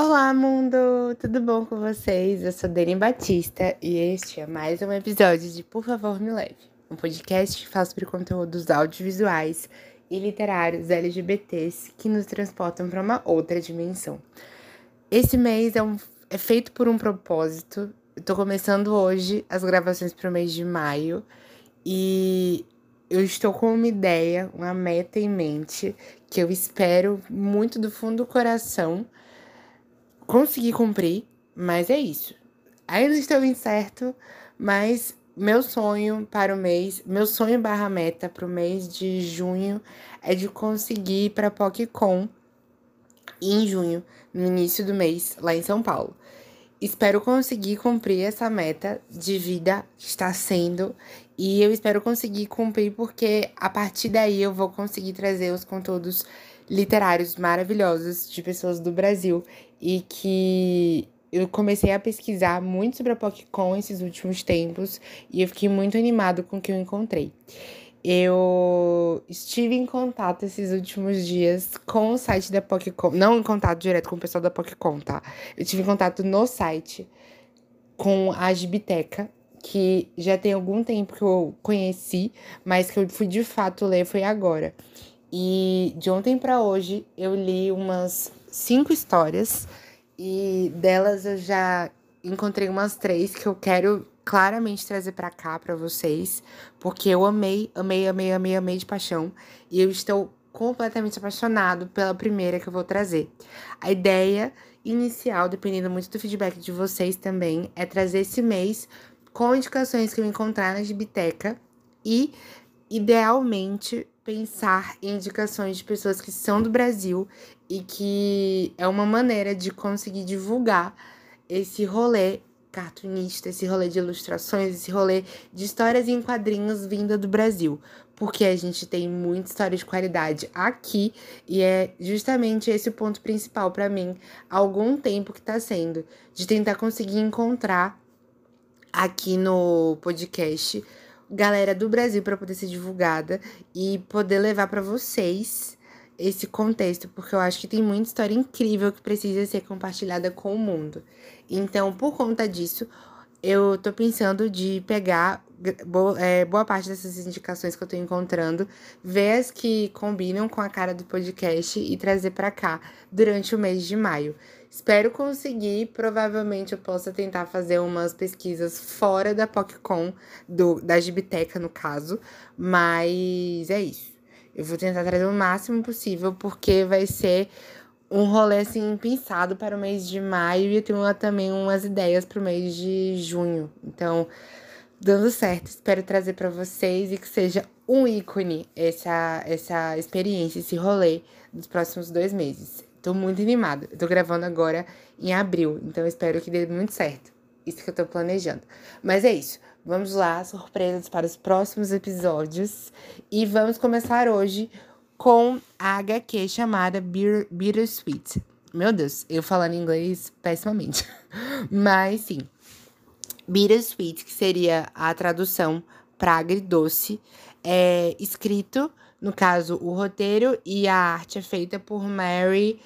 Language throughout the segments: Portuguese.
Olá, mundo! Tudo bom com vocês? Eu sou Dani Batista e este é mais um episódio de Por Favor Me Leve, um podcast que fala sobre conteúdos audiovisuais e literários LGBTs que nos transportam para uma outra dimensão. Esse mês é, um, é feito por um propósito. Tô começando hoje as gravações para o mês de maio e eu estou com uma ideia, uma meta em mente que eu espero muito do fundo do coração conseguir cumprir, mas é isso. Ainda estou incerto, mas meu sonho para o mês, meu sonho barra meta para o mês de junho é de conseguir ir para PocCon em junho, no início do mês, lá em São Paulo. Espero conseguir cumprir essa meta de vida que está sendo e eu espero conseguir cumprir porque a partir daí eu vou conseguir trazer os conteúdos literários maravilhosos de pessoas do Brasil e que eu comecei a pesquisar muito sobre a PocCon esses últimos tempos e eu fiquei muito animado com o que eu encontrei. Eu estive em contato esses últimos dias com o site da PocCon, não em contato direto com o pessoal da PocCon, tá? Eu tive em contato no site com a Gibiteca, que já tem algum tempo que eu conheci, mas que eu fui de fato ler foi agora. E de ontem para hoje eu li umas cinco histórias e delas eu já encontrei umas três que eu quero claramente trazer para cá para vocês, porque eu amei, amei, amei, amei, amei de paixão e eu estou completamente apaixonado pela primeira que eu vou trazer. A ideia inicial, dependendo muito do feedback de vocês também, é trazer esse mês com indicações que eu encontrar na Gibiteca e, idealmente, pensar em indicações de pessoas que são do Brasil e que é uma maneira de conseguir divulgar esse rolê cartunista, esse rolê de ilustrações, esse rolê de histórias em quadrinhos vinda do Brasil. Porque a gente tem muita história de qualidade aqui e é justamente esse o ponto principal para mim há algum tempo que tá sendo, de tentar conseguir encontrar aqui no podcast galera do Brasil para poder ser divulgada e poder levar para vocês esse contexto, porque eu acho que tem muita história incrível que precisa ser compartilhada com o mundo. Então, por conta disso, eu tô pensando de pegar boa, é, boa parte dessas indicações que eu tô encontrando, ver as que combinam com a cara do podcast e trazer para cá durante o mês de maio. Espero conseguir, provavelmente eu possa tentar fazer umas pesquisas fora da PocCon, do, da Gibiteca no caso, mas é isso. Eu vou tentar trazer o máximo possível, porque vai ser um rolê assim pensado para o mês de maio e eu tenho também umas ideias para o mês de junho. Então, dando certo, espero trazer para vocês e que seja um ícone essa, essa experiência, esse rolê dos próximos dois meses. Tô muito animada. Eu tô gravando agora em abril, então espero que dê muito certo. Isso que eu tô planejando. Mas é isso. Vamos lá, surpresas para os próximos episódios. E vamos começar hoje com a HQ chamada Bittersweet. Meu Deus, eu falando inglês pessimamente. Mas sim. Bittersweet, que seria a tradução para agridoce, é escrito no caso, o roteiro e a arte é feita por Mary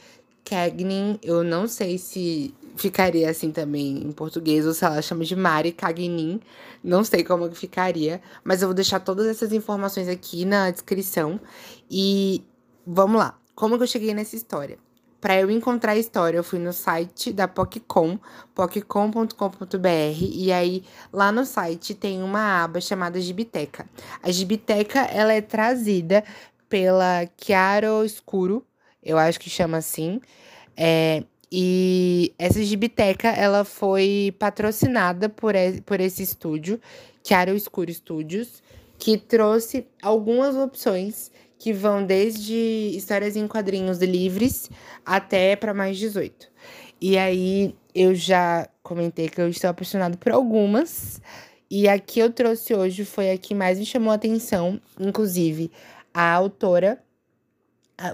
Cagnin. Eu não sei se ficaria assim também em português ou se ela chama de Mari Cagnin. Não sei como que ficaria, mas eu vou deixar todas essas informações aqui na descrição. E vamos lá. Como que eu cheguei nessa história? Para eu encontrar a história, eu fui no site da PocCon, poccom.com.br, e aí lá no site tem uma aba chamada Gibiteca. A Gibiteca, ela é trazida pela Chiaro Escuro, eu acho que chama assim. É, e essa Gibiteca, ela foi patrocinada por, por esse estúdio, Chiaro Escuro Studios, que trouxe algumas opções que vão desde histórias em quadrinhos livres até para mais 18. E aí eu já comentei que eu estou apaixonado por algumas. E a que eu trouxe hoje foi a que mais me chamou a atenção, inclusive a autora,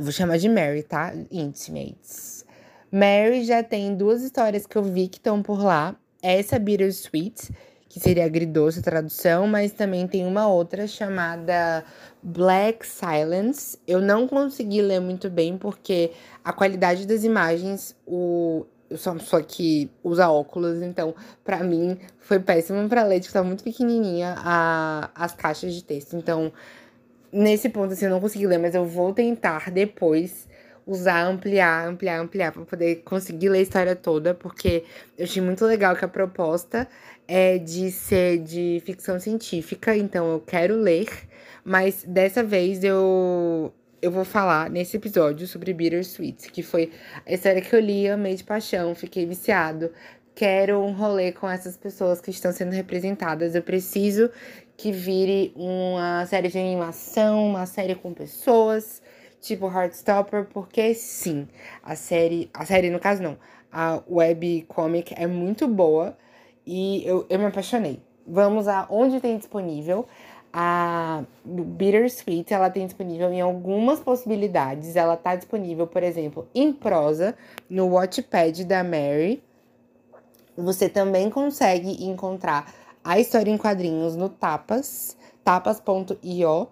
vou chamar de Mary, tá? Intimates. Mary já tem duas histórias que eu vi que estão por lá. Essa Bittersweet, que seria agridoce a tradução, mas também tem uma outra chamada Black Silence. Eu não consegui ler muito bem porque a qualidade das imagens, o eu sou uma pessoa que usa óculos, então para mim foi péssimo para ler, tipo, tá muito pequenininha a, as caixas de texto. Então, nesse ponto assim eu não consegui ler, mas eu vou tentar depois usar, ampliar, ampliar, ampliar para poder conseguir ler a história toda, porque eu achei muito legal que a proposta é de ser de ficção científica, então eu quero ler, mas dessa vez eu eu vou falar nesse episódio sobre Bittersweet, que foi a história que eu li, amei de paixão, fiquei viciado. Quero um rolê com essas pessoas que estão sendo representadas. Eu preciso que vire uma série de animação, uma série com pessoas, tipo Heartstopper, porque sim, a série, a série no caso não, a web comic é muito boa e eu, eu me apaixonei. Vamos a onde tem disponível. A Bittersweet, ela tem disponível em algumas possibilidades. Ela tá disponível, por exemplo, em prosa, no Watchpad da Mary. Você também consegue encontrar a história em quadrinhos no Tapas, tapas.io.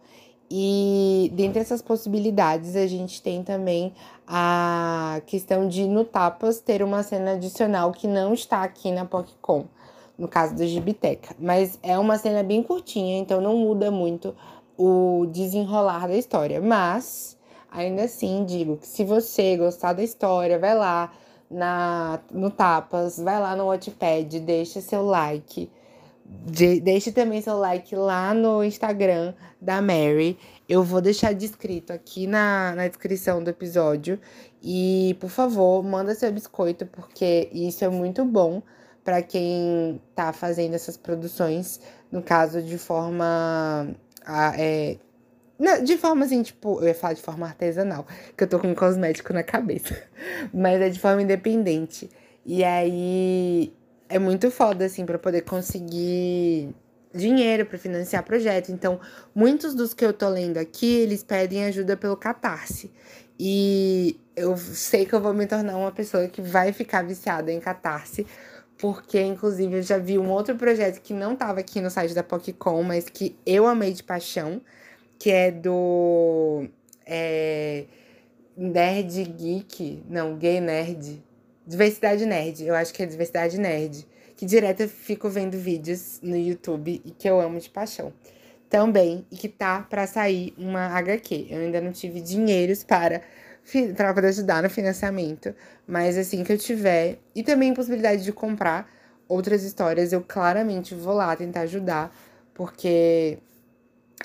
E dentre essas possibilidades, a gente tem também a questão de no Tapas ter uma cena adicional que não está aqui na PocCon no caso da Gibiteca. Mas é uma cena bem curtinha, então não muda muito o desenrolar da história. Mas, ainda assim, digo que se você gostar da história, vai lá na, no Tapas, vai lá no Wattpad, deixa seu like. De, deixe também seu like lá no Instagram da Mary. Eu vou deixar descrito aqui na, na descrição do episódio. E, por favor, manda seu biscoito, porque isso é muito bom para quem está fazendo essas produções, no caso de forma. É, de forma assim, tipo, eu ia falar de forma artesanal, que eu tô com um cosmético na cabeça. Mas é de forma independente. E aí é muito foda, assim, para poder conseguir dinheiro para financiar projeto. Então, muitos dos que eu tô lendo aqui, eles pedem ajuda pelo Catarse. E eu sei que eu vou me tornar uma pessoa que vai ficar viciada em Catarse, porque inclusive eu já vi um outro projeto que não estava aqui no site da PocCon, mas que eu amei de paixão, que é do é, Nerd Geek, não, Gay Nerd, Diversidade Nerd, eu acho que é Diversidade Nerd, que direto eu fico vendo vídeos no YouTube e que eu amo de paixão. Também, e que tá para sair uma HQ. Eu ainda não tive dinheiros para para poder ajudar no financiamento. Mas assim que eu tiver, e também possibilidade de comprar outras histórias, eu claramente vou lá tentar ajudar, porque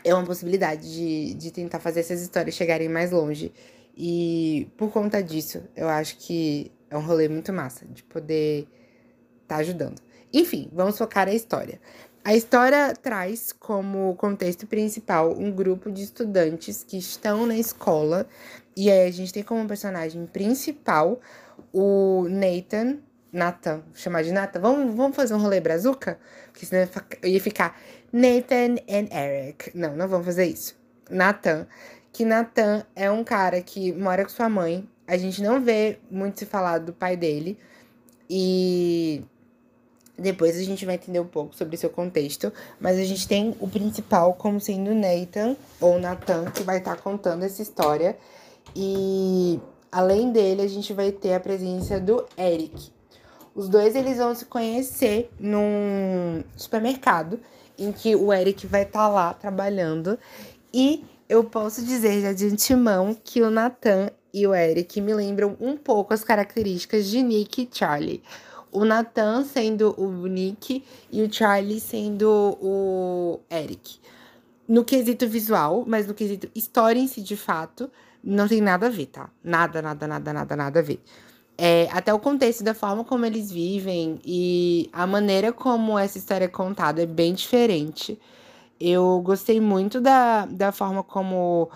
é uma possibilidade de, de tentar fazer essas histórias chegarem mais longe. E por conta disso, eu acho que é um rolê muito massa de poder estar tá ajudando. Enfim, vamos focar na história. A história traz como contexto principal um grupo de estudantes que estão na escola e aí a gente tem como personagem principal o Nathan. Nathan, chamar de Nathan. Vamos, vamos fazer um rolê brazuca? Porque senão ia ficar Nathan and Eric. Não, não vamos fazer isso. Nathan. Que Nathan é um cara que mora com sua mãe. A gente não vê muito se falar do pai dele. E depois a gente vai entender um pouco sobre seu contexto, mas a gente tem o principal como sendo Nathan ou Nathan, que vai estar tá contando essa história. E além dele, a gente vai ter a presença do Eric. Os dois eles vão se conhecer num supermercado em que o Eric vai estar tá lá trabalhando e eu posso dizer já de antemão que o Nathan e o Eric me lembram um pouco as características de Nick e Charlie. O Nathan sendo o Nick e o Charlie sendo o Eric. No quesito visual, mas no quesito história em si de fato, não tem nada a ver, tá? Nada, nada, nada, nada, nada a ver. É, até o contexto da forma como eles vivem e a maneira como essa história é contada é bem diferente. Eu gostei muito da, da forma como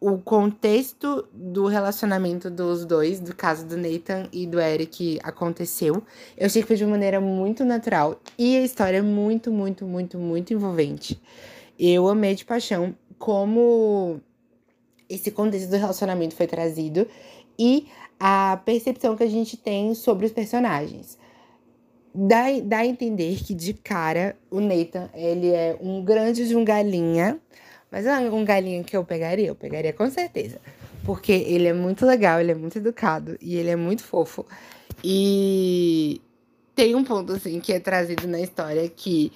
o contexto do relacionamento dos dois, do caso do Nathan e do Eric, aconteceu. Eu achei que foi de uma maneira muito natural e a história é muito, muito, muito, muito envolvente. Eu amei de paixão como esse contexto do relacionamento foi trazido e a percepção que a gente tem sobre os personagens. Dá, dá a entender que de cara o Nathan ele é um grande de um galinha, mas é um galinha que eu pegaria, eu pegaria com certeza. Porque ele é muito legal, ele é muito educado e ele é muito fofo. E tem um ponto, assim, que é trazido na história que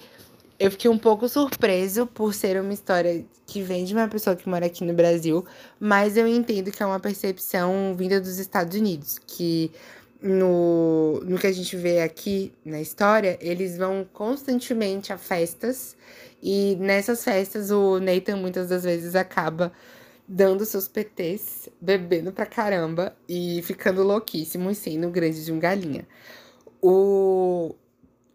eu fiquei um pouco surpreso por ser uma história que vem de uma pessoa que mora aqui no Brasil, mas eu entendo que é uma percepção vinda dos Estados Unidos, que no, no que a gente vê aqui na história, eles vão constantemente a festas e nessas festas o Nathan muitas das vezes acaba dando seus PTs, bebendo pra caramba e ficando louquíssimo e sendo grande de um galinha. O,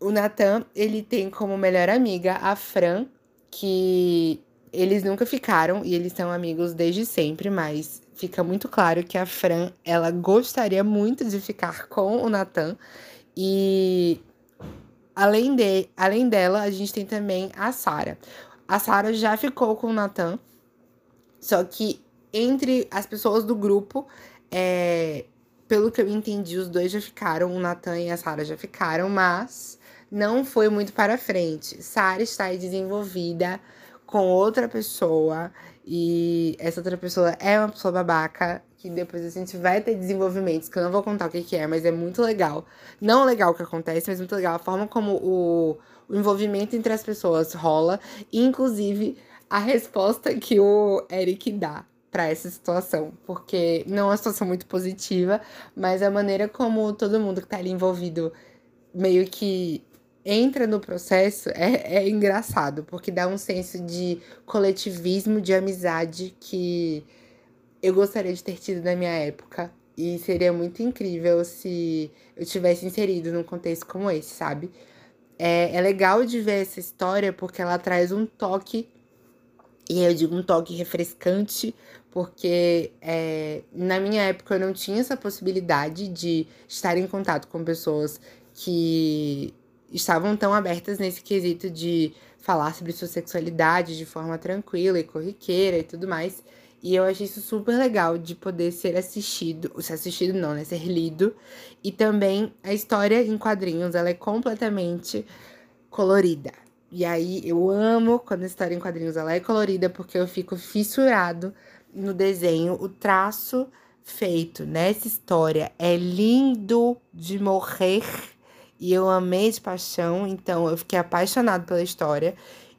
o Nathan, ele tem como melhor amiga a Fran, que eles nunca ficaram e eles são amigos desde sempre, mas fica muito claro que a Fran, ela gostaria muito de ficar com o Nathan e além de, além dela, a gente tem também a Sara. A Sara já ficou com o Nathan, só que entre as pessoas do grupo, é, pelo que eu entendi, os dois já ficaram, o Nathan e a Sara já ficaram, mas não foi muito para frente. Sara está desenvolvida com outra pessoa e essa outra pessoa é uma pessoa babaca que depois a gente vai ter desenvolvimentos que eu não vou contar o que, que é, mas é muito legal. Não legal o que acontece, mas muito legal a forma como o, o envolvimento entre as pessoas rola, inclusive a resposta que o Eric dá para essa situação, porque não é uma situação muito positiva, mas a maneira como todo mundo que tá ali envolvido meio que entra no processo é, é engraçado, porque dá um senso de coletivismo, de amizade que eu gostaria de ter tido na minha época. E seria muito incrível se eu tivesse inserido num contexto como esse, sabe? É, é legal de ver essa história porque ela traz um toque, e eu digo um toque refrescante, porque é, na minha época eu não tinha essa possibilidade de estar em contato com pessoas que estavam tão abertas nesse quesito de falar sobre sua sexualidade de forma tranquila e corriqueira e tudo mais. E eu achei isso super legal de poder ser assistido, ser assistido não, né, ser lido. E também a história em quadrinhos, ela é completamente colorida. E aí eu amo quando a história em quadrinhos ela é colorida porque eu fico fissurado no desenho, o traço feito nessa história é lindo de morrer e eu amei de paixão, então eu fiquei apaixonado pela história.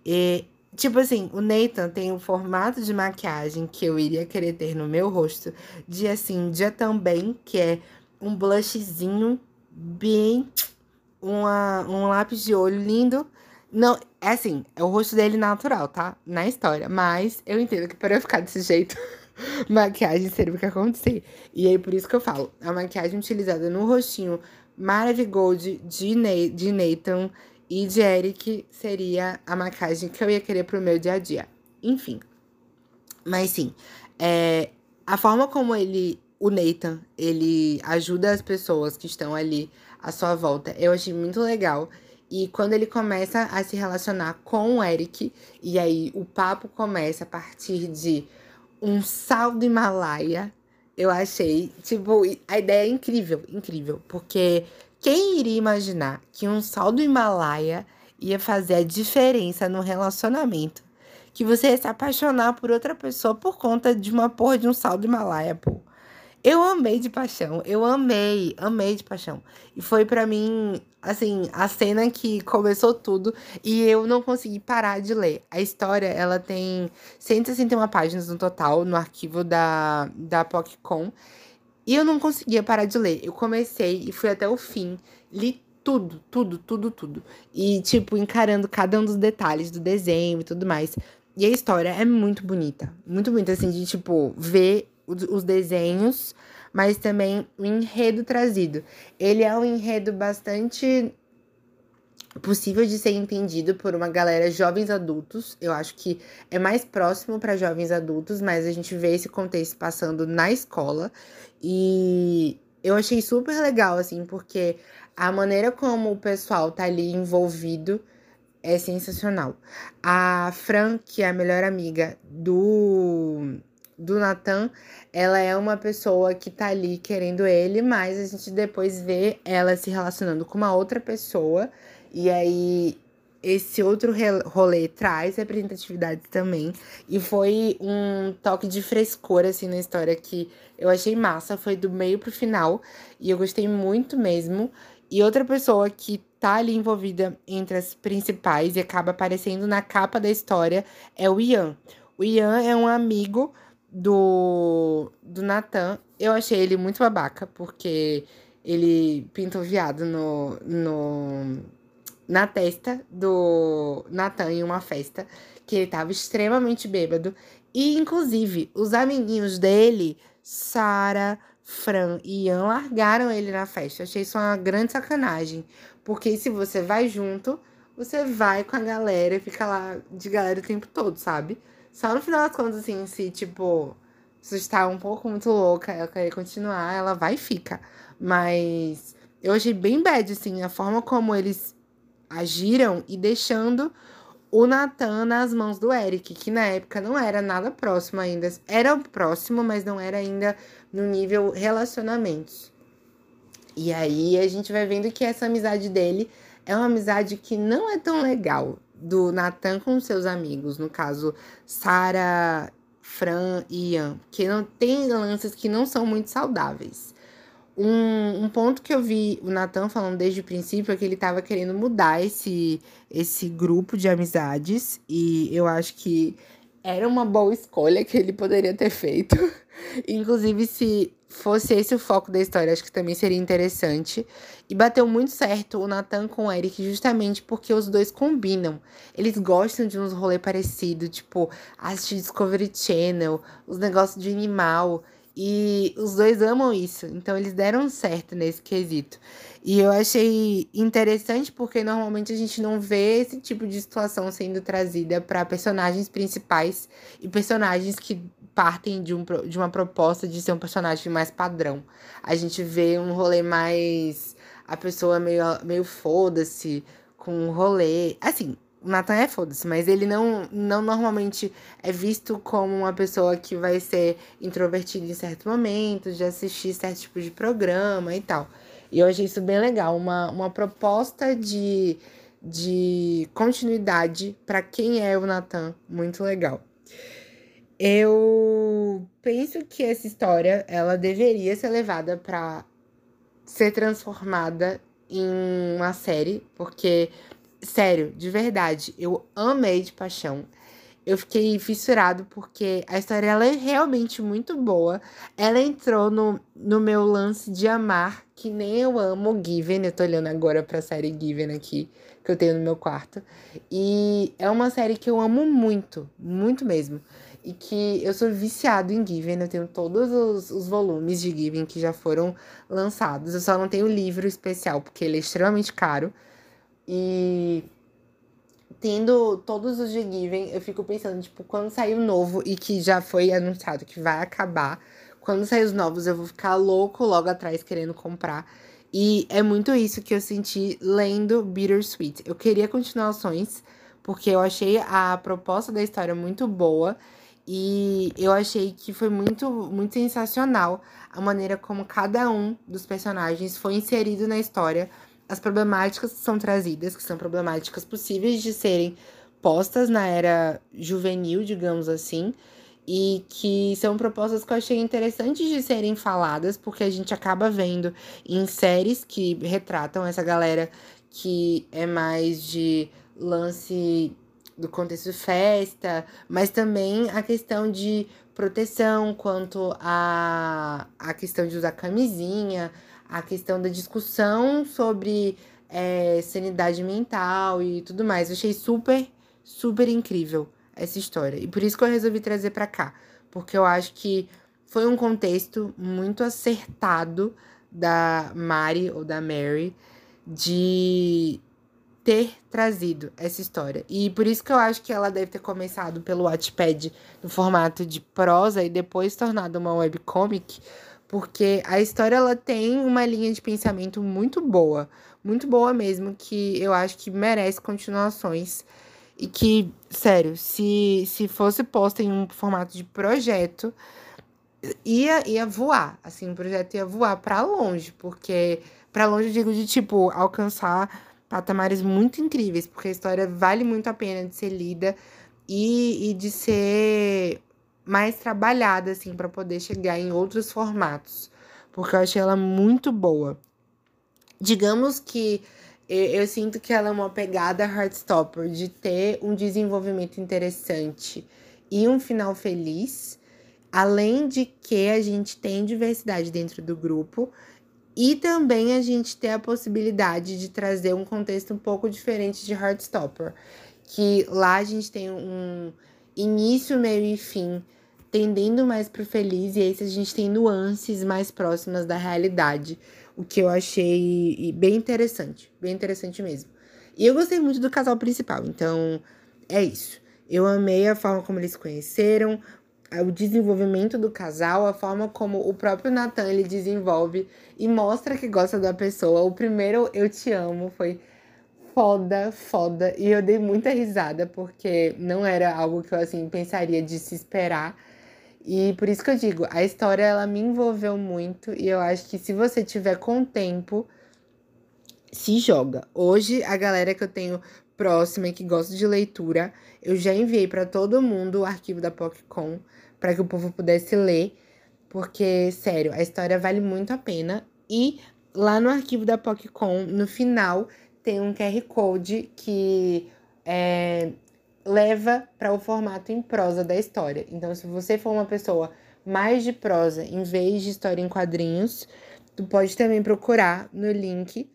E, tipo assim, o Nathan tem um formato de maquiagem que eu iria querer ter no meu rosto. Dia assim, dia também, que é um blushzinho bem. Uma, um lápis de olho lindo. Não, é assim, é o rosto dele natural, tá? Na história. Mas eu entendo que para eu ficar desse jeito, maquiagem seria o que acontecer. E aí, por isso que eu falo, a maquiagem utilizada no rostinho Maravigold de, ne de Nathan e de Eric seria a maquiagem que eu ia querer pro meu dia a dia. Enfim. Mas sim, é, a forma como ele, o Nathan, ele ajuda as pessoas que estão ali à sua volta, eu achei muito legal. E quando ele começa a se relacionar com o Eric, e aí o papo começa a partir de um sal do Himalaia eu achei, tipo, a ideia é incrível, incrível. Porque quem iria imaginar que um sal do Himalaia ia fazer a diferença no relacionamento? Que você ia se apaixonar por outra pessoa por conta de uma porra de um sal do Himalaia, pô. Eu amei de paixão, eu amei, amei de paixão. E foi para mim, assim, a cena que começou tudo e eu não consegui parar de ler. A história, ela tem 161 páginas no total no arquivo da, da PocCon. E eu não conseguia parar de ler. Eu comecei e fui até o fim, li tudo, tudo, tudo, tudo. E, tipo, encarando cada um dos detalhes do desenho e tudo mais. E a história é muito bonita. Muito bonita, assim, de, tipo, ver os desenhos, mas também o enredo trazido. Ele é um enredo bastante possível de ser entendido por uma galera jovens adultos. Eu acho que é mais próximo para jovens adultos, mas a gente vê esse contexto passando na escola e eu achei super legal assim, porque a maneira como o pessoal tá ali envolvido é sensacional. A Fran, que é a melhor amiga do do Natan, ela é uma pessoa que tá ali querendo ele, mas a gente depois vê ela se relacionando com uma outra pessoa. E aí esse outro rolê traz representatividade também. E foi um toque de frescor, assim, na história que eu achei massa. Foi do meio pro final. E eu gostei muito mesmo. E outra pessoa que tá ali envolvida entre as principais e acaba aparecendo na capa da história é o Ian. O Ian é um amigo do, do Nathan. Eu achei ele muito babaca, porque ele pintou viado no, no, na testa do Nathan em uma festa, que ele tava extremamente bêbado. E, inclusive, os amiguinhos dele, Sara, Fran e Ian, largaram ele na festa. Eu achei isso uma grande sacanagem. Porque se você vai junto, você vai com a galera e fica lá de galera o tempo todo, sabe? Só no final das contas, assim, se, tipo, você está um pouco muito louca, ela quer continuar, ela vai e fica. Mas eu achei bem bad, assim, a forma como eles agiram e deixando o Nathan nas mãos do Eric, que na época não era nada próximo ainda. Era próximo, mas não era ainda no nível relacionamentos. E aí a gente vai vendo que essa amizade dele é uma amizade que não é tão legal do Nathan com seus amigos, no caso Sara, Fran e Ian, que não tem lances que não são muito saudáveis. Um, um ponto que eu vi o Natan falando desde o princípio é que ele estava querendo mudar esse, esse grupo de amizades. E eu acho que era uma boa escolha que ele poderia ter feito. Inclusive, se fosse esse o foco da história, acho que também seria interessante. E bateu muito certo o Nathan com o Eric, justamente porque os dois combinam. Eles gostam de uns rolês parecidos, tipo, assistir Discovery Channel, os negócios de animal. E os dois amam isso, então eles deram certo nesse quesito. E eu achei interessante porque normalmente a gente não vê esse tipo de situação sendo trazida para personagens principais e personagens que partem de, um, de uma proposta de ser um personagem mais padrão. A gente vê um rolê mais. a pessoa meio, meio foda-se com um rolê. Assim, o Nathan é foda-se, mas ele não, não normalmente é visto como uma pessoa que vai ser introvertida em certo momento, de assistir certo tipo de programa e tal. E eu achei isso bem legal, uma, uma proposta de, de continuidade para quem é o Nathan, muito legal. Eu penso que essa história, ela deveria ser levada para ser transformada em uma série, porque Sério, de verdade, eu amei de paixão. Eu fiquei fissurado porque a história ela é realmente muito boa. Ela entrou no, no meu lance de amar, que nem eu amo Given. Eu tô olhando agora pra série Given aqui, que eu tenho no meu quarto. E é uma série que eu amo muito, muito mesmo. E que eu sou viciado em Given. Eu tenho todos os, os volumes de Given que já foram lançados. Eu só não tenho o livro especial, porque ele é extremamente caro. E tendo todos os de Given, eu fico pensando, tipo, quando sair o novo e que já foi anunciado que vai acabar, quando sair os novos eu vou ficar louco logo atrás querendo comprar. E é muito isso que eu senti lendo Bittersweet. Eu queria continuações, porque eu achei a proposta da história muito boa. E eu achei que foi muito, muito sensacional a maneira como cada um dos personagens foi inserido na história as problemáticas que são trazidas, que são problemáticas possíveis de serem postas na era juvenil, digamos assim, e que são propostas que eu achei interessantes de serem faladas, porque a gente acaba vendo em séries que retratam essa galera que é mais de lance do contexto festa, mas também a questão de proteção quanto a, a questão de usar camisinha, a questão da discussão sobre é, sanidade mental e tudo mais. Eu achei super, super incrível essa história. E por isso que eu resolvi trazer para cá. Porque eu acho que foi um contexto muito acertado da Mari ou da Mary de ter trazido essa história. E por isso que eu acho que ela deve ter começado pelo Wattpad no formato de prosa e depois tornado uma webcomic, porque a história ela tem uma linha de pensamento muito boa, muito boa mesmo, que eu acho que merece continuações. E que, sério, se, se fosse posta em um formato de projeto, ia, ia voar. Assim, o projeto ia voar para longe, porque para longe eu digo de tipo alcançar patamares muito incríveis, porque a história vale muito a pena de ser lida e, e de ser mais trabalhada, assim, para poder chegar em outros formatos. Porque eu achei ela muito boa. Digamos que eu, eu sinto que ela é uma pegada Heartstopper, de ter um desenvolvimento interessante e um final feliz. Além de que a gente tem diversidade dentro do grupo e também a gente tem a possibilidade de trazer um contexto um pouco diferente de Heartstopper, que lá a gente tem um início, meio e fim, tendendo mais pro feliz, e esse a gente tem nuances mais próximas da realidade, o que eu achei bem interessante, bem interessante mesmo. E eu gostei muito do casal principal, então é isso. Eu amei a forma como eles se conheceram, o desenvolvimento do casal, a forma como o próprio Nathan ele desenvolve e mostra que gosta da pessoa. O primeiro Eu Te Amo foi foda, foda. E eu dei muita risada, porque não era algo que eu, assim, pensaria de se esperar. E por isso que eu digo, a história, ela me envolveu muito. E eu acho que se você tiver com tempo, se joga. Hoje, a galera que eu tenho próxima e que gosta de leitura, eu já enviei para todo mundo o arquivo da PocCon para que o povo pudesse ler, porque sério, a história vale muito a pena e lá no arquivo da PocCon, no final, tem um QR Code que é, leva para o formato em prosa da história. Então, se você for uma pessoa mais de prosa em vez de história em quadrinhos, tu pode também procurar no link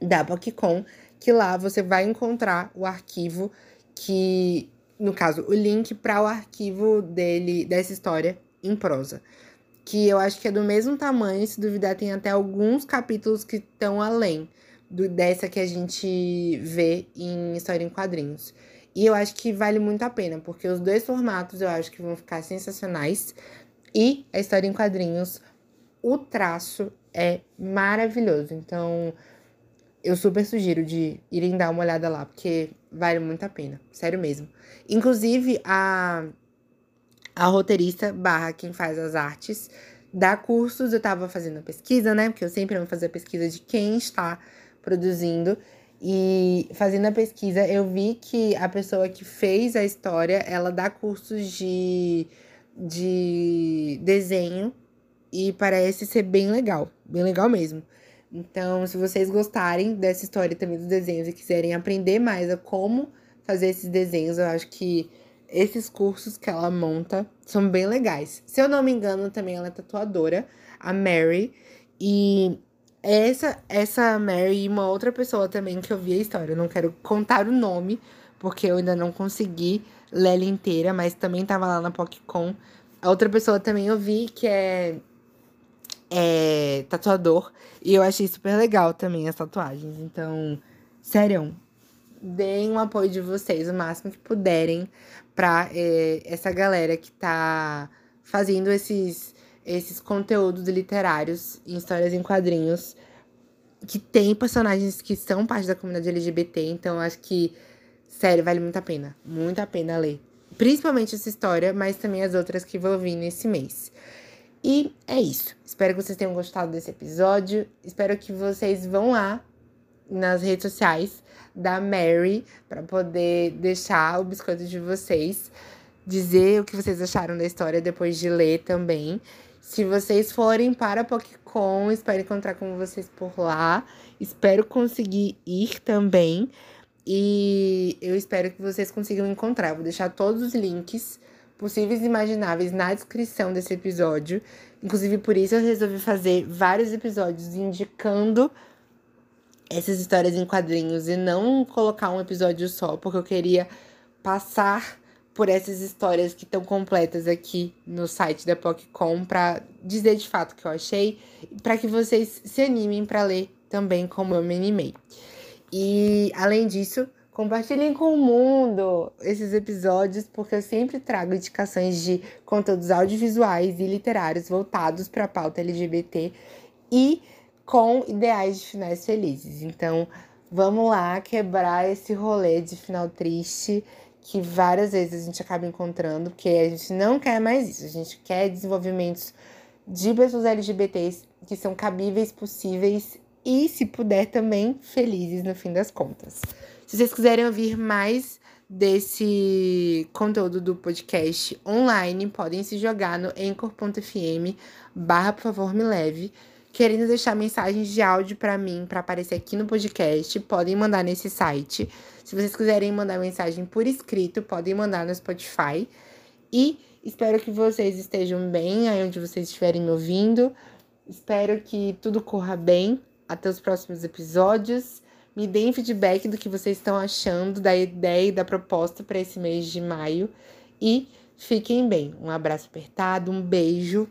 da PocCon, que lá você vai encontrar o arquivo que no caso, o link para o arquivo dele, dessa história em prosa. Que eu acho que é do mesmo tamanho, se duvidar, tem até alguns capítulos que estão além do, dessa que a gente vê em história em quadrinhos. E eu acho que vale muito a pena, porque os dois formatos eu acho que vão ficar sensacionais. E a história em quadrinhos, o traço é maravilhoso. Então, eu super sugiro de irem dar uma olhada lá, porque vale muito a pena, sério mesmo. Inclusive, a, a roteirista barra quem faz as artes dá cursos, eu tava fazendo pesquisa, né? Porque eu sempre amo fazer pesquisa de quem está produzindo. E fazendo a pesquisa, eu vi que a pessoa que fez a história, ela dá cursos de, de desenho e parece ser bem legal, bem legal mesmo. Então, se vocês gostarem dessa história também dos desenhos e quiserem aprender mais a como fazer esses desenhos, eu acho que esses cursos que ela monta são bem legais. Se eu não me engano, também ela é tatuadora, a Mary. E essa, essa Mary e uma outra pessoa também que eu vi a história. Eu não quero contar o nome, porque eu ainda não consegui ler ela inteira, mas também tava lá na PocCon. A outra pessoa também eu vi que é é, tatuador. E eu achei super legal também as tatuagens. Então, sério, deem um apoio de vocês o máximo que puderem pra é, essa galera que tá fazendo esses, esses conteúdos literários em histórias em quadrinhos que tem personagens que são parte da comunidade LGBT. Então, acho que, sério, vale muito a pena. Muito a pena ler. Principalmente essa história, mas também as outras que vou vir nesse mês. E é isso. Espero que vocês tenham gostado desse episódio. Espero que vocês vão lá nas redes sociais da Mary para poder deixar o biscoito de vocês, dizer o que vocês acharam da história depois de ler também. Se vocês forem para a PocCon, espero encontrar com vocês por lá. Espero conseguir ir também. E eu espero que vocês consigam encontrar. vou deixar todos os links possíveis e imagináveis na descrição desse episódio. Inclusive, por isso eu resolvi fazer vários episódios indicando essas histórias em quadrinhos e não colocar um episódio só, porque eu queria passar por essas histórias que estão completas aqui no site da PocCom para dizer de fato o que eu achei para que vocês se animem para ler também como eu me animei. E além disso, Compartilhem com o mundo esses episódios, porque eu sempre trago indicações de conteúdos audiovisuais e literários voltados para a pauta LGBT e com ideais de finais felizes. Então, vamos lá quebrar esse rolê de final triste que várias vezes a gente acaba encontrando, porque a gente não quer mais isso. A gente quer desenvolvimentos de pessoas LGBTs que são cabíveis, possíveis e, se puder, também felizes no fim das contas. Se vocês quiserem ouvir mais desse conteúdo do podcast online, podem se jogar no anchor.fm barra por favor me leve. Querendo deixar mensagens de áudio para mim, para aparecer aqui no podcast, podem mandar nesse site. Se vocês quiserem mandar mensagem por escrito, podem mandar no Spotify. E espero que vocês estejam bem aí onde vocês estiverem me ouvindo. Espero que tudo corra bem. Até os próximos episódios. Me deem feedback do que vocês estão achando da ideia e da proposta para esse mês de maio. E fiquem bem. Um abraço apertado, um beijo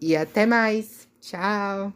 e até mais. Tchau!